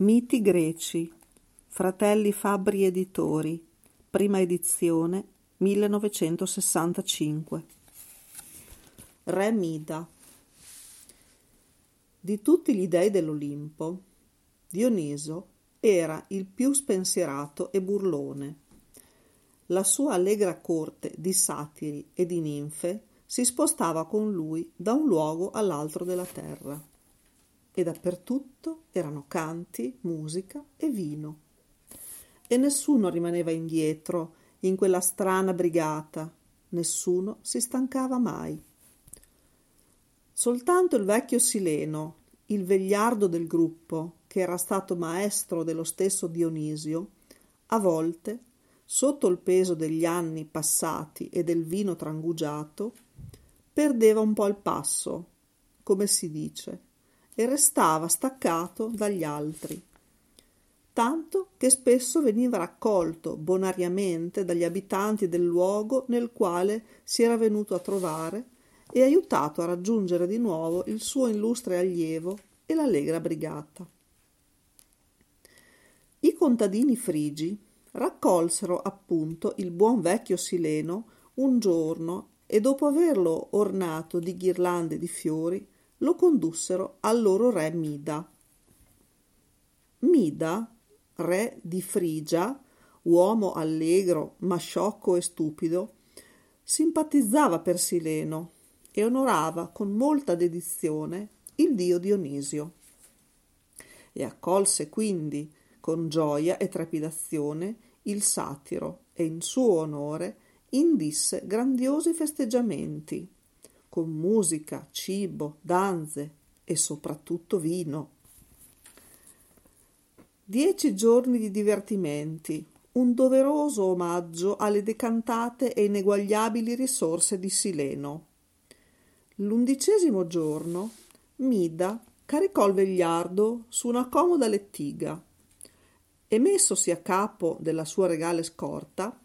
Miti greci, Fratelli Fabbri Editori, prima edizione 1965. Re Mida. Di tutti gli dei dell'Olimpo, Dioniso era il più spensierato e burlone. La sua allegra corte di satiri e di ninfe si spostava con lui da un luogo all'altro della terra e dappertutto erano canti, musica e vino. E nessuno rimaneva indietro in quella strana brigata, nessuno si stancava mai. Soltanto il vecchio Sileno, il vegliardo del gruppo, che era stato maestro dello stesso Dionisio, a volte, sotto il peso degli anni passati e del vino trangugiato, perdeva un po' il passo, come si dice, e restava staccato dagli altri, tanto che spesso veniva raccolto bonariamente dagli abitanti del luogo nel quale si era venuto a trovare e aiutato a raggiungere di nuovo il suo illustre allievo e l'allegra brigata. I contadini frigi raccolsero appunto il buon vecchio Sileno un giorno e dopo averlo ornato di ghirlande di fiori lo condussero al loro re Mida. Mida, re di Frigia, uomo allegro ma sciocco e stupido, simpatizzava per Sileno e onorava con molta dedizione il dio Dionisio. E accolse quindi con gioia e trepidazione il satiro e in suo onore indisse grandiosi festeggiamenti con musica, cibo, danze e soprattutto vino. Dieci giorni di divertimenti, un doveroso omaggio alle decantate e ineguagliabili risorse di Sileno. L'undicesimo giorno Mida caricò il vegliardo su una comoda lettiga e messosi a capo della sua regale scorta,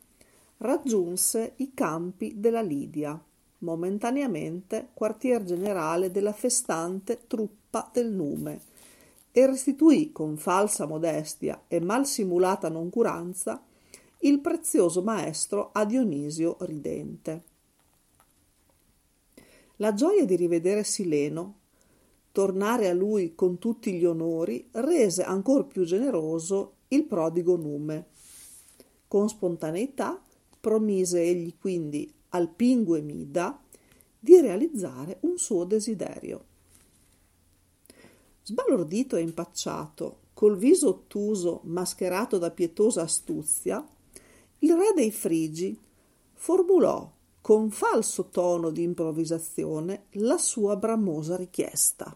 raggiunse i campi della Lidia momentaneamente quartier generale della festante truppa del nume e restituì con falsa modestia e mal simulata noncuranza il prezioso maestro a Dionisio ridente. La gioia di rivedere Sileno, tornare a lui con tutti gli onori, rese ancor più generoso il prodigo nume. Con spontaneità promise egli quindi al Pingue Mida di realizzare un suo desiderio. Sbalordito e impacciato, col viso ottuso mascherato da pietosa astuzia, il re dei Frigi formulò con falso tono di improvvisazione la sua bramosa richiesta.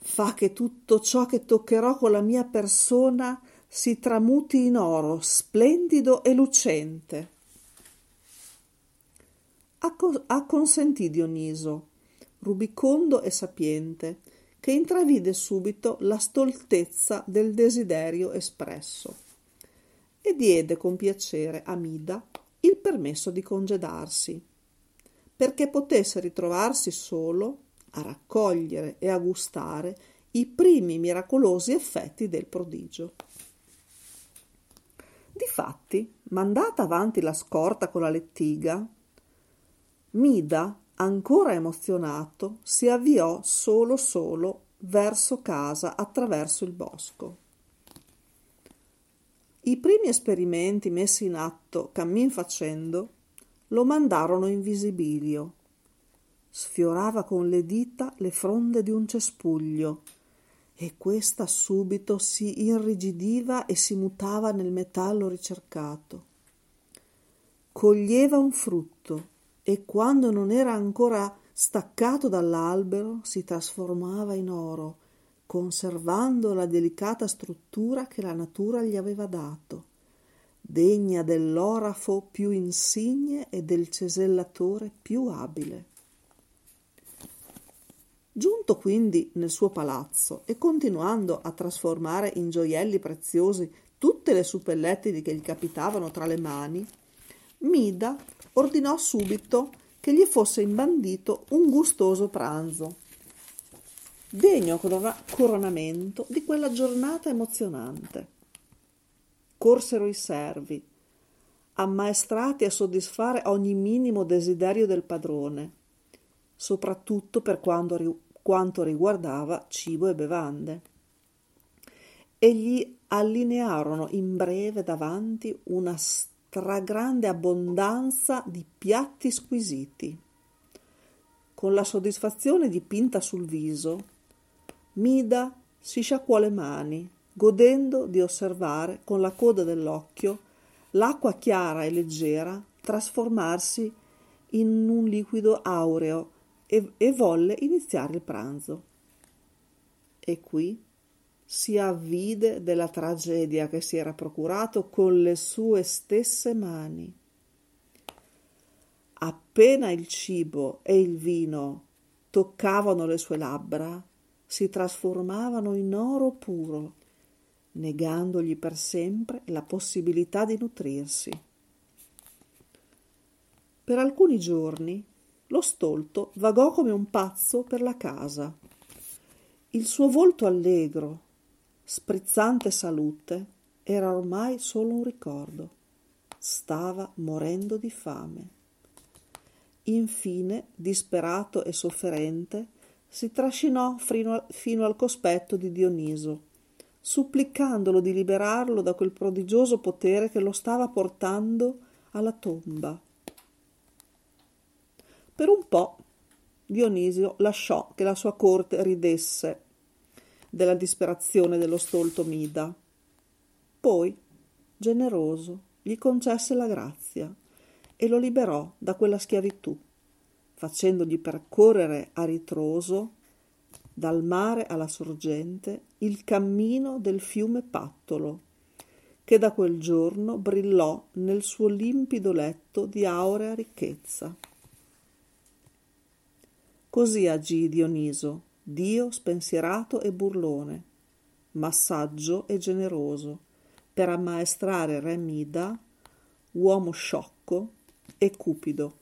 Fa che tutto ciò che toccherò con la mia persona si tramuti in oro splendido e lucente acconsentì Dioniso, rubicondo e sapiente, che intravide subito la stoltezza del desiderio espresso e diede con piacere a Mida il permesso di congedarsi, perché potesse ritrovarsi solo a raccogliere e a gustare i primi miracolosi effetti del prodigio. Difatti, mandata avanti la scorta con la lettiga, Mida, ancora emozionato, si avviò solo solo verso casa attraverso il bosco. I primi esperimenti messi in atto cammin facendo lo mandarono in visibilio. Sfiorava con le dita le fronde di un cespuglio e questa subito si irrigidiva e si mutava nel metallo ricercato. Coglieva un frutto e quando non era ancora staccato dall'albero si trasformava in oro, conservando la delicata struttura che la natura gli aveva dato, degna dell'orafo più insigne e del cesellatore più abile. Giunto quindi nel suo palazzo e continuando a trasformare in gioielli preziosi tutte le suppellettili che gli capitavano tra le mani, Mida ordinò subito che gli fosse imbandito un gustoso pranzo. degno coronamento di quella giornata emozionante. Corsero i servi, ammaestrati a soddisfare ogni minimo desiderio del padrone, soprattutto per quanto riguardava cibo e bevande. E gli allinearono in breve davanti una stragrande abbondanza di piatti squisiti. Con la soddisfazione dipinta sul viso, Mida si sciacquò le mani, godendo di osservare con la coda dell'occhio l'acqua chiara e leggera trasformarsi in un liquido aureo e, e volle iniziare il pranzo. E qui si avvide della tragedia che si era procurato con le sue stesse mani. Appena il cibo e il vino toccavano le sue labbra, si trasformavano in oro puro, negandogli per sempre la possibilità di nutrirsi. Per alcuni giorni lo stolto vagò come un pazzo per la casa. Il suo volto allegro, sprizzante salute, era ormai solo un ricordo. Stava morendo di fame. Infine, disperato e sofferente, si trascinò fino, fino al cospetto di Dioniso, supplicandolo di liberarlo da quel prodigioso potere che lo stava portando alla tomba. Per un po' Dionisio lasciò che la sua corte ridesse della disperazione dello stolto Mida. Poi, generoso, gli concesse la grazia e lo liberò da quella schiavitù facendogli percorrere a ritroso dal mare alla sorgente il cammino del fiume Pattolo, che da quel giorno brillò nel suo limpido letto di aurea ricchezza. Così agì Dioniso, dio spensierato e burlone, ma saggio e generoso, per ammaestrare Re Mida, uomo sciocco e cupido.